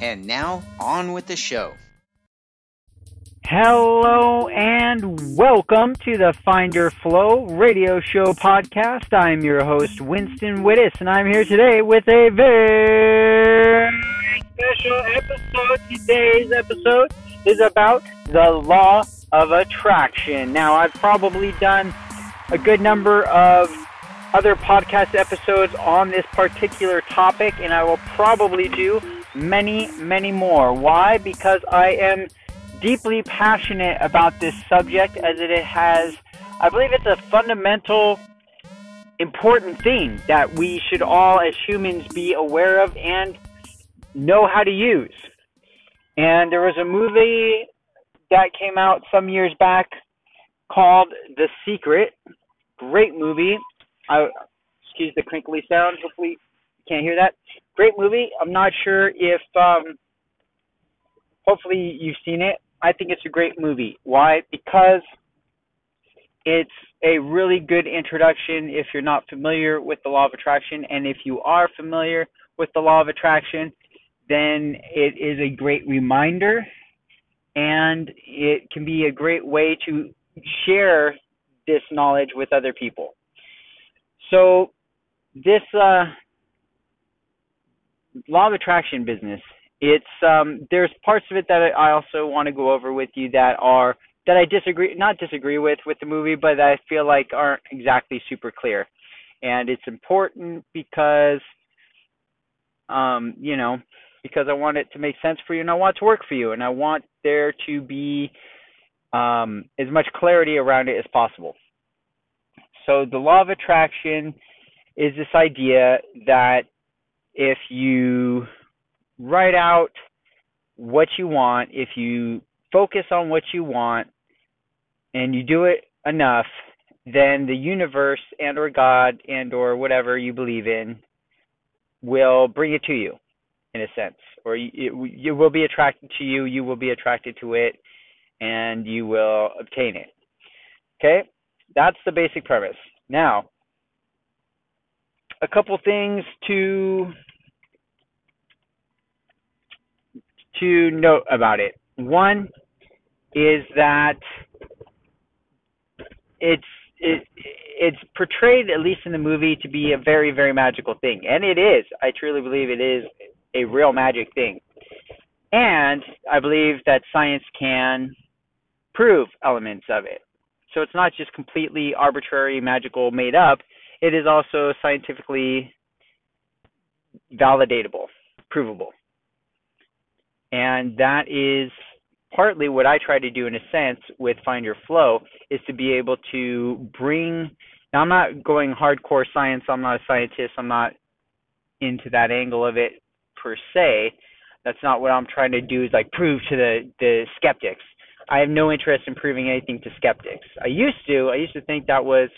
And now, on with the show. Hello and welcome to the Find Your Flow radio show podcast. I'm your host, Winston Wittes, and I'm here today with a very special episode. Today's episode is about the law of attraction. Now, I've probably done a good number of other podcast episodes on this particular topic, and I will probably do many, many more. Why? Because I am deeply passionate about this subject as it has, I believe it's a fundamental, important thing that we should all, as humans, be aware of and know how to use. And there was a movie that came out some years back called The Secret. Great movie. I excuse the crinkly sound. Hopefully, you can't hear that. Great movie. I'm not sure if, um, hopefully, you've seen it. I think it's a great movie. Why? Because it's a really good introduction if you're not familiar with the law of attraction. And if you are familiar with the law of attraction, then it is a great reminder and it can be a great way to share this knowledge with other people. So, this uh, law of attraction business it's um there's parts of it that I also want to go over with you that are that I disagree not disagree with with the movie but that I feel like aren't exactly super clear. And it's important because um you know because I want it to make sense for you and I want it to work for you and I want there to be um as much clarity around it as possible. So the law of attraction is this idea that if you write out what you want, if you focus on what you want and you do it enough, then the universe and or God and or whatever you believe in will bring it to you in a sense or it, you will be attracted to you, you will be attracted to it and you will obtain it. Okay? That's the basic premise. Now, a couple things to to note about it. One is that it's it it's portrayed at least in the movie to be a very very magical thing, and it is. I truly believe it is a real magic thing, and I believe that science can prove elements of it. So it's not just completely arbitrary, magical, made up. It is also scientifically validatable, provable. And that is partly what I try to do in a sense with Find Your Flow is to be able to bring now I'm not going hardcore science, I'm not a scientist, I'm not into that angle of it per se. That's not what I'm trying to do is like prove to the the skeptics. I have no interest in proving anything to skeptics. I used to. I used to think that was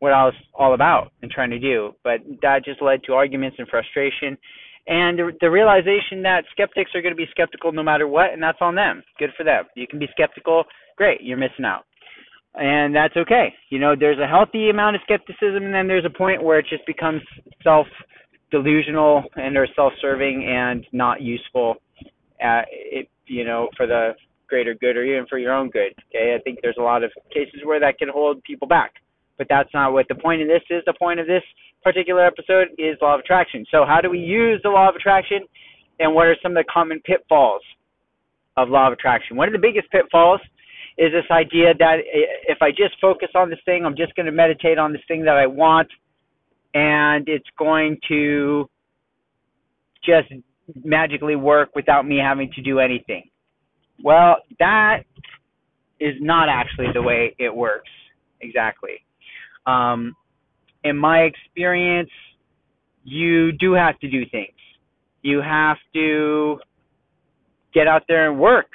what I was all about and trying to do, but that just led to arguments and frustration and the, realization that skeptics are going to be skeptical no matter what, and that's on them. Good for them. You can be skeptical. Great, you're missing out. And that's okay. You know, there's a healthy amount of skepticism, and then there's a point where it just becomes self delusional and or self serving and not useful uh, it, you know, for the greater good or even for your own good. Okay. I think there's a lot of cases where that can hold people back. But that's not what the point of this is. The point of this particular episode is law of attraction. So, how do we use the law of attraction, and what are some of the common pitfalls of law of attraction? One of the biggest pitfalls is this idea that if I just focus on this thing, I'm just going to meditate on this thing that I want, and it's going to just magically work without me having to do anything. Well, that is not actually the way it works exactly. Um, in my experience, you do have to do things. You have to get out there and work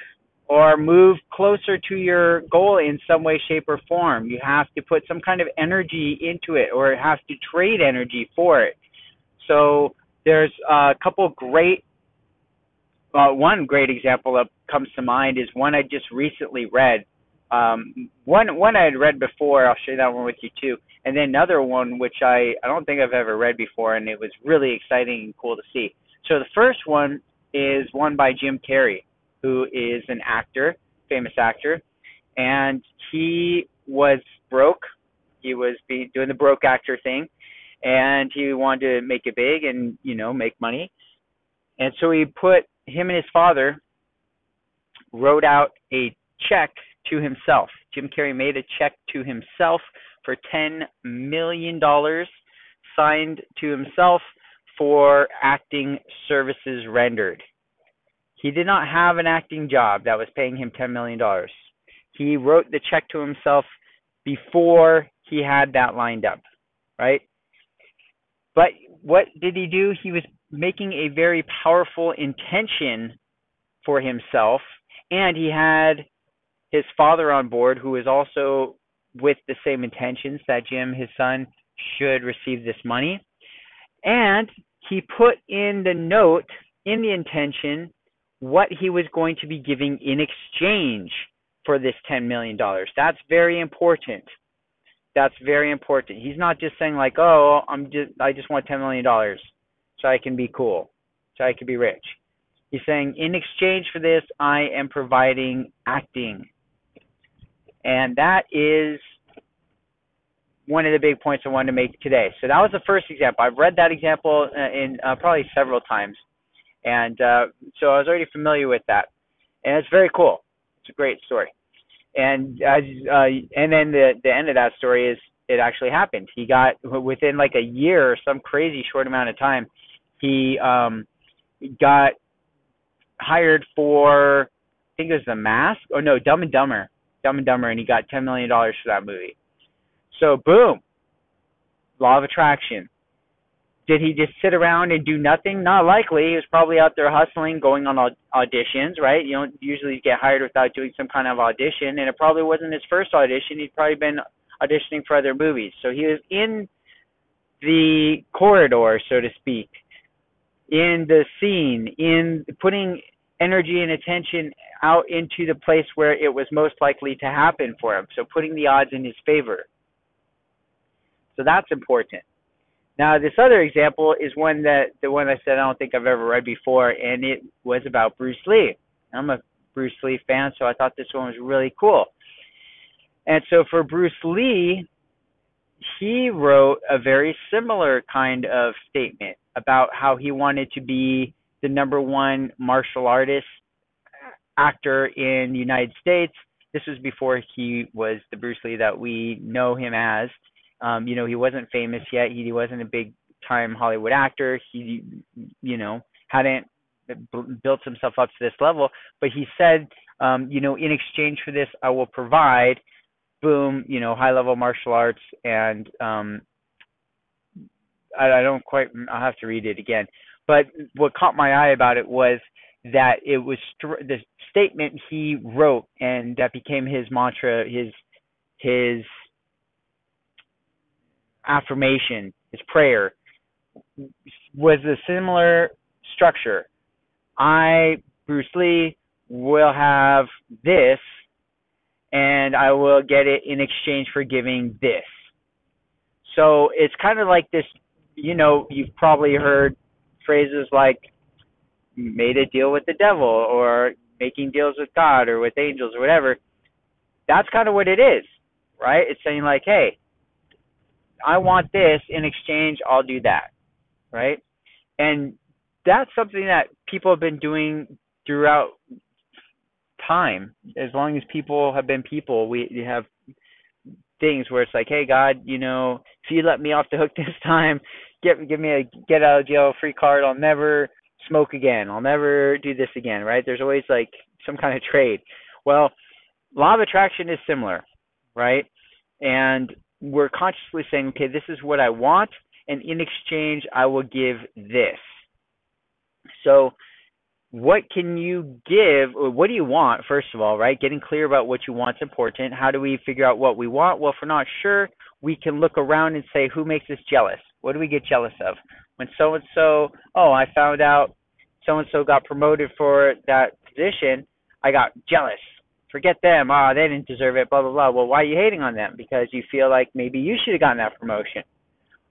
or move closer to your goal in some way, shape, or form. You have to put some kind of energy into it or have to trade energy for it. So there's a couple great, uh, one great example that comes to mind is one I just recently read. Um, one one I had read before. I'll share that one with you too. And then another one which I I don't think I've ever read before, and it was really exciting and cool to see. So the first one is one by Jim Carrey who is an actor, famous actor, and he was broke. He was be, doing the broke actor thing, and he wanted to make it big and you know make money. And so he put him and his father wrote out a check to himself. Jim Carrey made a check to himself for ten million dollars, signed to himself for acting services rendered. He did not have an acting job that was paying him $10 million. He wrote the check to himself before he had that lined up, right? But what did he do? He was making a very powerful intention for himself, and he had his father on board who was also with the same intentions that Jim, his son, should receive this money. And he put in the note, in the intention, what he was going to be giving in exchange for this $10 million. That's very important. That's very important. He's not just saying like, "Oh, I'm just I just want 10 million dollars so I can be cool, so I can be rich." He's saying in exchange for this, I am providing acting. And that is one of the big points I wanted to make today. So that was the first example. I've read that example uh, in uh, probably several times. And uh, so I was already familiar with that, and it's very cool. It's a great story. And as uh, and then the the end of that story is it actually happened. He got within like a year or some crazy short amount of time, he um got hired for I think it was The Mask or no Dumb and Dumber, Dumb and Dumber, and he got ten million dollars for that movie. So boom, law of attraction. Did he just sit around and do nothing? Not likely. He was probably out there hustling, going on auditions, right? You don't usually get hired without doing some kind of audition, and it probably wasn't his first audition. He'd probably been auditioning for other movies. So he was in the corridor, so to speak, in the scene, in putting energy and attention out into the place where it was most likely to happen for him. So putting the odds in his favor. So that's important. Now, this other example is one that the one I said I don't think I've ever read before, and it was about Bruce Lee. I'm a Bruce Lee fan, so I thought this one was really cool. And so for Bruce Lee, he wrote a very similar kind of statement about how he wanted to be the number one martial artist actor in the United States. This was before he was the Bruce Lee that we know him as. Um, you know, he wasn't famous yet. He, wasn't a big time Hollywood actor. He, you know, hadn't built himself up to this level. But he said, um, you know, in exchange for this, I will provide, boom, you know, high level martial arts and um, I, I don't quite. I'll have to read it again. But what caught my eye about it was that it was st- the statement he wrote, and that became his mantra, his his affirmation, his prayer, was a similar structure. I, Bruce Lee, will have this, and I will get it in exchange for giving this. So it's kind of like this, you know, you've probably heard phrases like made a deal with the devil or making deals with God or with angels or whatever. That's kind of what it is, right? It's saying like, hey, I want this in exchange, I'll do that, right? And that's something that people have been doing throughout time. As long as people have been people, we have things where it's like, hey God, you know, if you let me off the hook this time, give give me a get out of jail free card. I'll never smoke again. I'll never do this again. Right? There's always like some kind of trade. Well, law of attraction is similar, right? And we're consciously saying, okay, this is what I want, and in exchange, I will give this. So what can you give what do you want first of all right getting clear about what you want is important how do we figure out what we want well if we're not sure we can look around and say who makes us jealous what do we get jealous of when so and so oh i found out so and so got promoted for that position i got jealous forget them ah oh, they didn't deserve it blah blah blah well why are you hating on them because you feel like maybe you should have gotten that promotion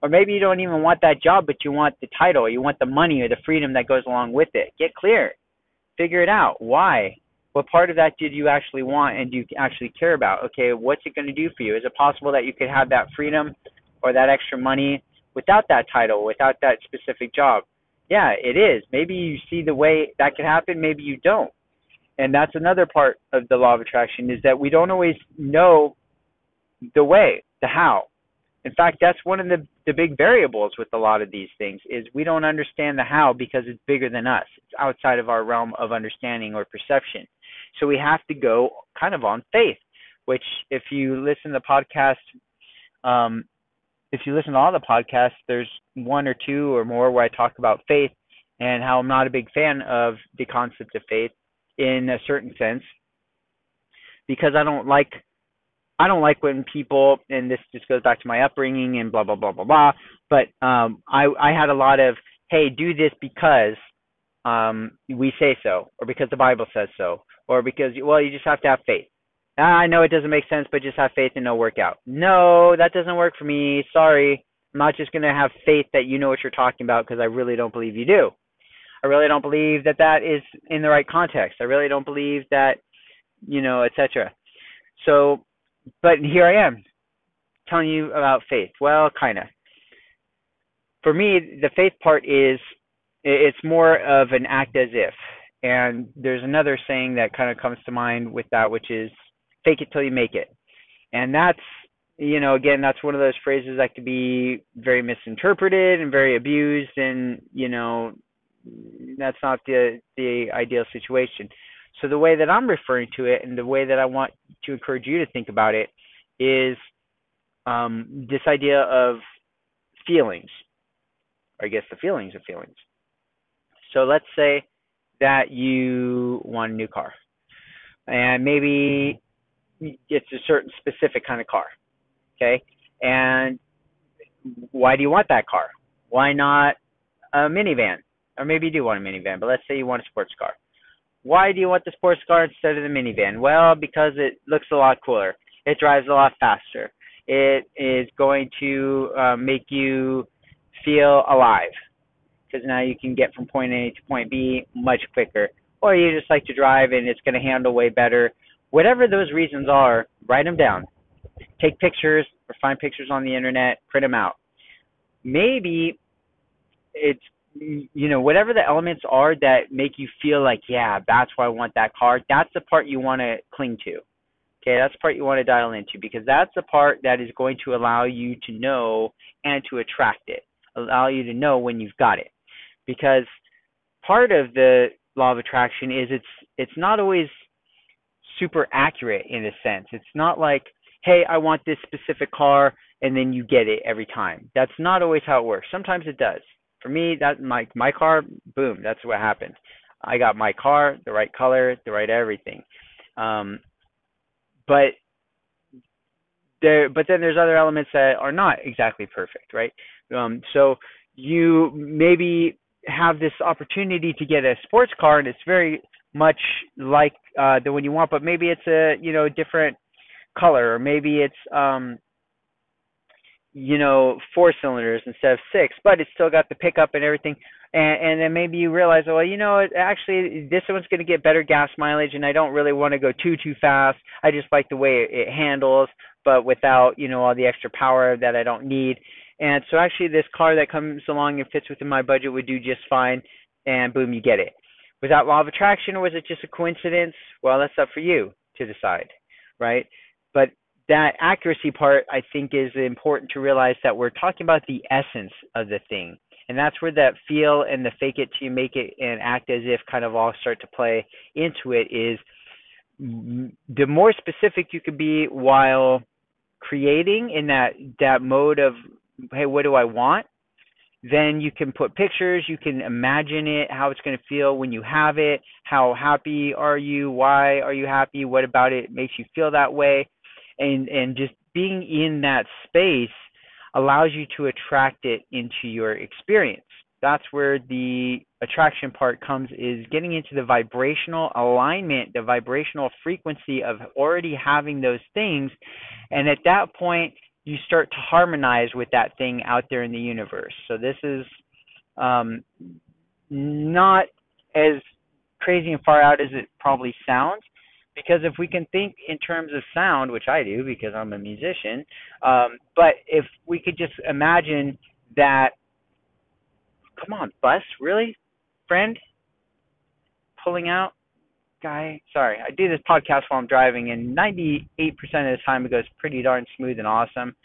or maybe you don't even want that job, but you want the title, you want the money or the freedom that goes along with it. Get clear. Figure it out. Why? What part of that did you actually want and do you actually care about? Okay, what's it going to do for you? Is it possible that you could have that freedom or that extra money without that title, without that specific job? Yeah, it is. Maybe you see the way that could happen, maybe you don't. And that's another part of the law of attraction is that we don't always know the way, the how. In fact, that's one of the, the big variables with a lot of these things is we don't understand the how because it's bigger than us. It's outside of our realm of understanding or perception. So we have to go kind of on faith, which if you listen to the podcast, um, if you listen to all the podcasts, there's one or two or more where I talk about faith and how I'm not a big fan of the concept of faith in a certain sense because I don't like I don't like when people, and this just goes back to my upbringing and blah blah blah blah blah. But um, I I had a lot of, hey, do this because um, we say so, or because the Bible says so, or because well, you just have to have faith. Ah, I know it doesn't make sense, but just have faith and it'll work out. No, that doesn't work for me. Sorry, I'm not just going to have faith that you know what you're talking about because I really don't believe you do. I really don't believe that that is in the right context. I really don't believe that, you know, etc. So but here I am telling you about faith. Well, kind of. For me, the faith part is it's more of an act as if. And there's another saying that kind of comes to mind with that, which is fake it till you make it. And that's, you know, again, that's one of those phrases that could be very misinterpreted and very abused. And, you know, that's not the, the ideal situation. So the way that I'm referring to it and the way that I want to encourage you to think about it is um, this idea of feelings. I guess the feelings of feelings. So let's say that you want a new car. And maybe it's a certain specific kind of car. Okay? And why do you want that car? Why not a minivan? Or maybe you do want a minivan, but let's say you want a sports car. Why do you want the sports car instead of the minivan? Well, because it looks a lot cooler. It drives a lot faster. It is going to uh, make you feel alive because now you can get from point A to point B much quicker. Or you just like to drive and it's going to handle way better. Whatever those reasons are, write them down. Take pictures or find pictures on the internet, print them out. Maybe it's you know whatever the elements are that make you feel like yeah that's why i want that car that's the part you want to cling to okay that's the part you want to dial into because that's the part that is going to allow you to know and to attract it allow you to know when you've got it because part of the law of attraction is it's it's not always super accurate in a sense it's not like hey i want this specific car and then you get it every time that's not always how it works sometimes it does for me, that my my car, boom, that's what happened. I got my car, the right color, the right everything. Um, but there, but then there's other elements that are not exactly perfect, right? Um, so you maybe have this opportunity to get a sports car, and it's very much like uh, the one you want, but maybe it's a you know different color, or maybe it's um, you know, four cylinders instead of six, but it's still got the pickup and everything. And, and then maybe you realize, well, you know, actually this one's going to get better gas mileage, and I don't really want to go too too fast. I just like the way it, it handles, but without you know all the extra power that I don't need. And so actually, this car that comes along and fits within my budget would do just fine. And boom, you get it. Was that law of attraction, or was it just a coincidence? Well, that's up for you to decide, right? But that accuracy part I think is important to realize that we're talking about the essence of the thing. And that's where that feel and the fake it till you make it and act as if kind of all start to play into it is the more specific you could be while creating in that that mode of hey what do I want then you can put pictures, you can imagine it, how it's going to feel when you have it, how happy are you, why are you happy, what about it makes you feel that way, and and just being in that space allows you to attract it into your experience. That's where the attraction part comes is getting into the vibrational alignment, the vibrational frequency of already having those things. And at that point, you start to harmonize with that thing out there in the universe. So this is um, not as crazy and far out as it probably sounds, because if we can think in terms of sound, which I do because I'm a musician, um, but if we could just imagine that, come on, bus, really, friend, pulling out guy. Sorry, I do this podcast while I'm driving, and 98% of the time it goes pretty darn smooth and awesome.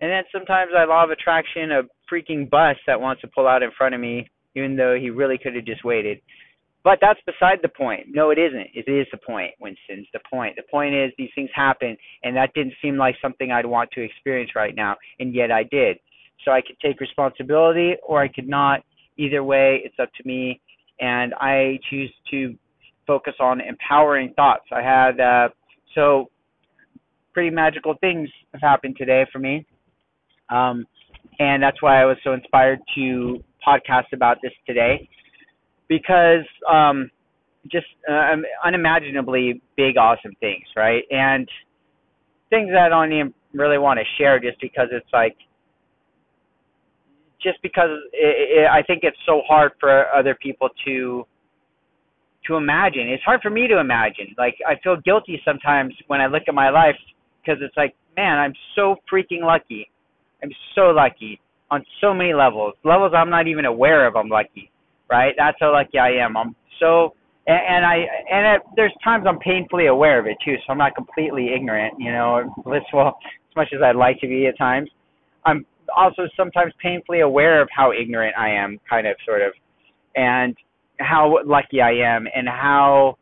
And then sometimes I law of attraction a freaking bus that wants to pull out in front of me, even though he really could have just waited. But that's beside the point. No, it isn't. It is the point, Winston's the point. The point is these things happen, and that didn't seem like something I'd want to experience right now, and yet I did. So I could take responsibility, or I could not. Either way, it's up to me, and I choose to focus on empowering thoughts. I had uh, so pretty magical things have happened today for me, um, and that's why I was so inspired to podcast about this today because um, just uh, unimaginably big, awesome things, right? And things that I don't even really want to share just because it's like just because it, it, I think it's so hard for other people to to imagine. It's hard for me to imagine. Like I feel guilty sometimes when I look at my life because it's like, man, I'm so freaking lucky. I'm so lucky on so many levels. Levels I'm not even aware of. I'm lucky, right? That's how lucky I am. I'm so and, and I and it, there's times I'm painfully aware of it too. So I'm not completely ignorant, you know, blissful as much as I'd like to be at times. I'm also sometimes painfully aware of how ignorant I am, kind of, sort of, and how lucky I am and how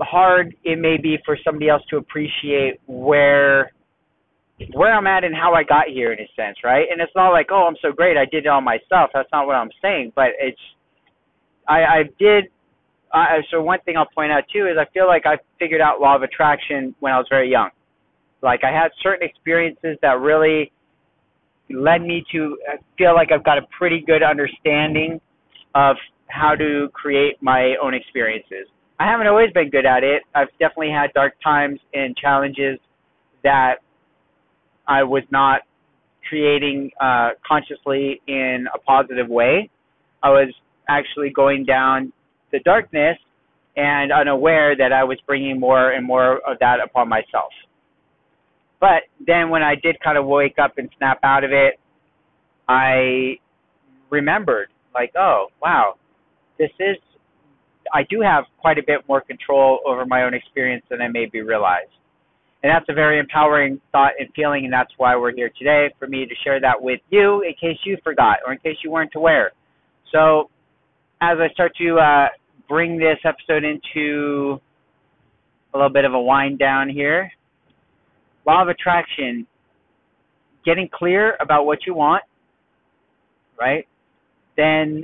hard it may be for somebody else to appreciate where where I'm at and how I got here in a sense, right? And it's not like, oh, I'm so great, I did it all myself. That's not what I'm saying, but it's I I did I so one thing I'll point out too is I feel like I figured out law of attraction when I was very young. Like I had certain experiences that really led me to feel like I've got a pretty good understanding of how to create my own experiences. I haven't always been good at it. I've definitely had dark times and challenges that I was not creating uh, consciously in a positive way. I was actually going down the darkness and unaware that I was bringing more and more of that upon myself. But then when I did kind of wake up and snap out of it, I remembered, like, oh, wow, this is I do have quite a bit more control over my own experience than I maybe realized. And that's a very empowering thought and feeling, and that's why we're here today for me to share that with you in case you forgot or in case you weren't aware. So, as I start to uh, bring this episode into a little bit of a wind down here, law of attraction, getting clear about what you want, right? Then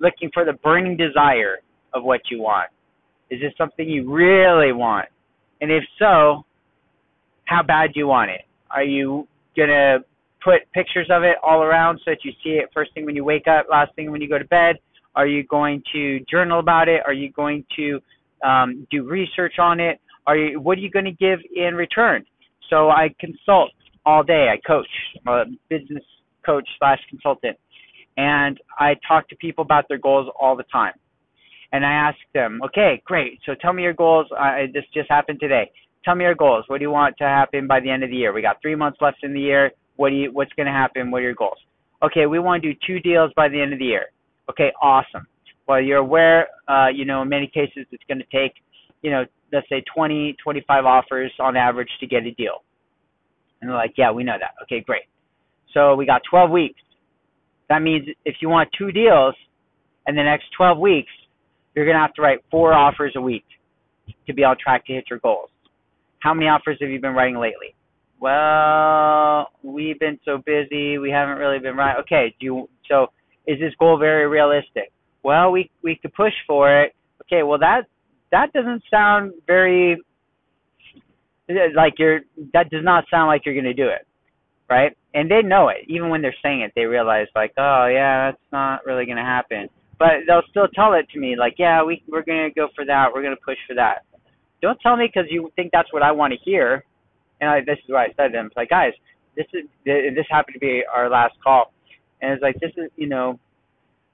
looking for the burning desire of what you want. Is this something you really want? And if so, how bad do you want it? Are you going to put pictures of it all around so that you see it first thing when you wake up, last thing when you go to bed? Are you going to journal about it? Are you going to um, do research on it? Are you what are you going to give in return? So I consult all day. I coach. I'm a business coach slash consultant and I talk to people about their goals all the time. And I ask them, okay, great. So tell me your goals. This just happened today. Tell me your goals. What do you want to happen by the end of the year? We got three months left in the year. What do you? What's going to happen? What are your goals? Okay, we want to do two deals by the end of the year. Okay, awesome. Well, you're aware, uh, you know, in many cases it's going to take, you know, let's say 20, 25 offers on average to get a deal. And they're like, yeah, we know that. Okay, great. So we got 12 weeks that means if you want two deals in the next 12 weeks, you're going to have to write four offers a week to be on track to hit your goals. How many offers have you been writing lately? Well, we've been so busy, we haven't really been writing. Okay, do you so is this goal very realistic? Well, we we could push for it. Okay, well that that doesn't sound very like you're that does not sound like you're going to do it right? And they know it. Even when they're saying it they realize like oh yeah that's not really to happen. But they'll still tell it to me like yeah we we're to go for that. We're to push for that. Don't tell me because you think that's what i want to hear. And I, this is what i said to them it's like guys this is this happened to be our last call. And it's like this is you know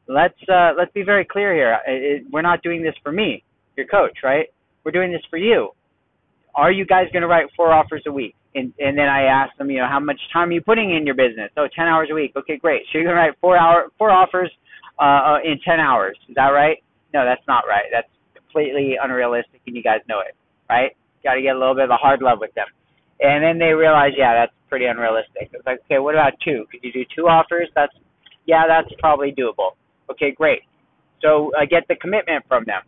let's uh let's be very clear here. It, it, we're not doing this for me your coach right? We're doing this for you. Are you guys going to write four offers a week? And and then I asked them, you know, how much time are you putting in your business? Oh, 10 hours a week. Okay, great. So you're to write four hour four offers uh, uh in 10 hours. Is that right? No, that's not right. That's completely unrealistic, and you guys know it, right? Got to get a little bit of a hard love with them. And then they realize, yeah, that's pretty unrealistic. It's like, okay, what about two? Could you do two offers? That's, yeah, that's probably doable. Okay, great. So I get the commitment from them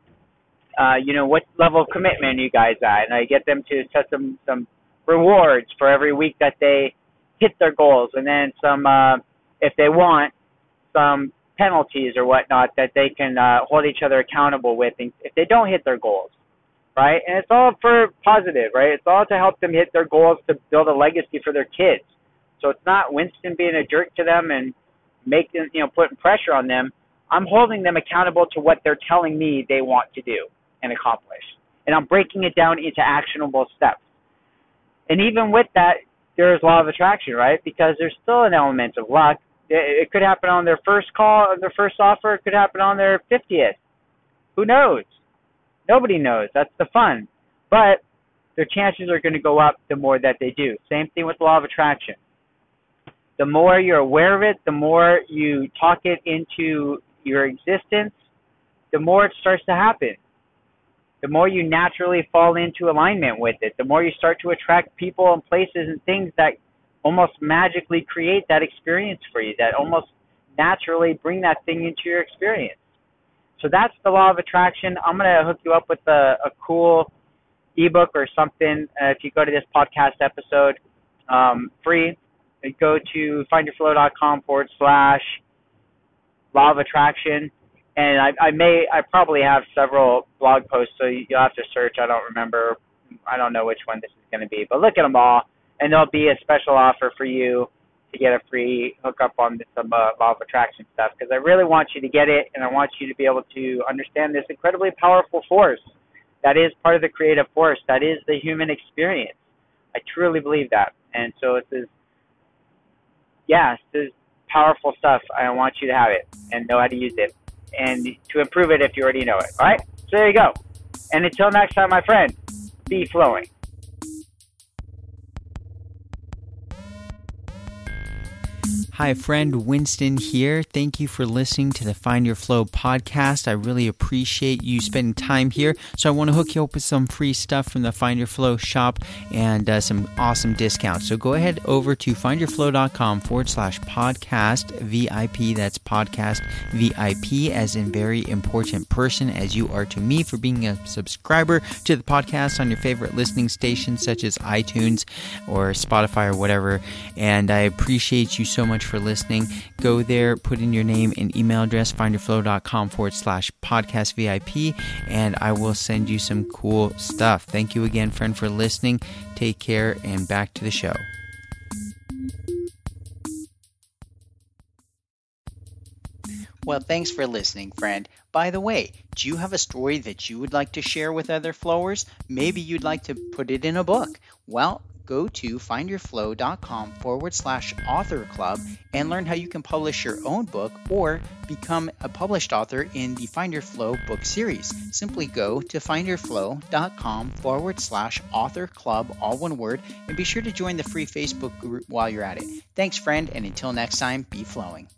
uh, you know, what level of commitment you guys at, and I get them to set some some rewards for every week that they hit their goals, and then some, uh, if they want, some penalties or whatnot that they can uh, hold each other accountable with if they don't hit their goals, right? And it's all for positive, right? It's all to help them hit their goals to build a legacy for their kids. So it's not Winston being a jerk to them and making, you know, putting pressure on them. I'm holding them accountable to what they're telling me they want to do and accomplish. And I'm breaking it down into actionable steps. And even with that, there's law of attraction, right? Because there's still an element of luck. It could happen on their first call, their first offer. It could happen on their 50th. Who knows? Nobody knows. That's the fun. But their chances are going to go up the more that they do. Same thing with law of attraction. The more you're aware of it, the more you talk it into your existence, the more it starts to happen the more you naturally fall into alignment with it, the more you start to attract people and places and things that almost magically create that experience for you, that almost naturally bring that thing into your experience. So that's the law of attraction. I'm going to hook you up with a, a cool ebook or something. Uh, if you go to this podcast episode, um, free, go to findyourflow.com forward slash law of attraction and I, I may I probably have several blog posts, so you'll have to search. I don't remember. I don't know which one this is going to be, but look at them all, and there'll be a special offer for you to get a free hookup on some uh, law of attraction stuff because I really want you to get it, and I want you to be able to understand this incredibly powerful force that is part of the creative force that is the human experience. I truly believe that, and so it's this. Yeah, this powerful stuff. I want you to have it and know how to use it and to improve it if you already know it. All right? So there you go. And until next time, my friend, be flowing. Hi, friend Winston here. Thank you for listening to the Find Your Flow podcast. I really appreciate you spending time here. So, I want to hook you up with some free stuff from the Find Your Flow shop and uh, some awesome discounts. So, go ahead over to findyourflow.com forward slash podcast VIP. That's podcast VIP, as in very important person, as you are to me for being a subscriber to the podcast on your favorite listening stations, such as iTunes or Spotify or whatever. And I appreciate you so much much for listening. Go there, put in your name and email address, findyourflow.com forward slash podcast VIP, and I will send you some cool stuff. Thank you again, friend, for listening. Take care, and back to the show. Well, thanks for listening, friend. By the way, do you have a story that you would like to share with other flowers? Maybe you'd like to put it in a book. Well, go to findyourflow.com forward slash author club and learn how you can publish your own book or become a published author in the Find Your Flow book series. Simply go to findyourflow.com forward slash author club, all one word, and be sure to join the free Facebook group while you're at it. Thanks, friend, and until next time, be flowing.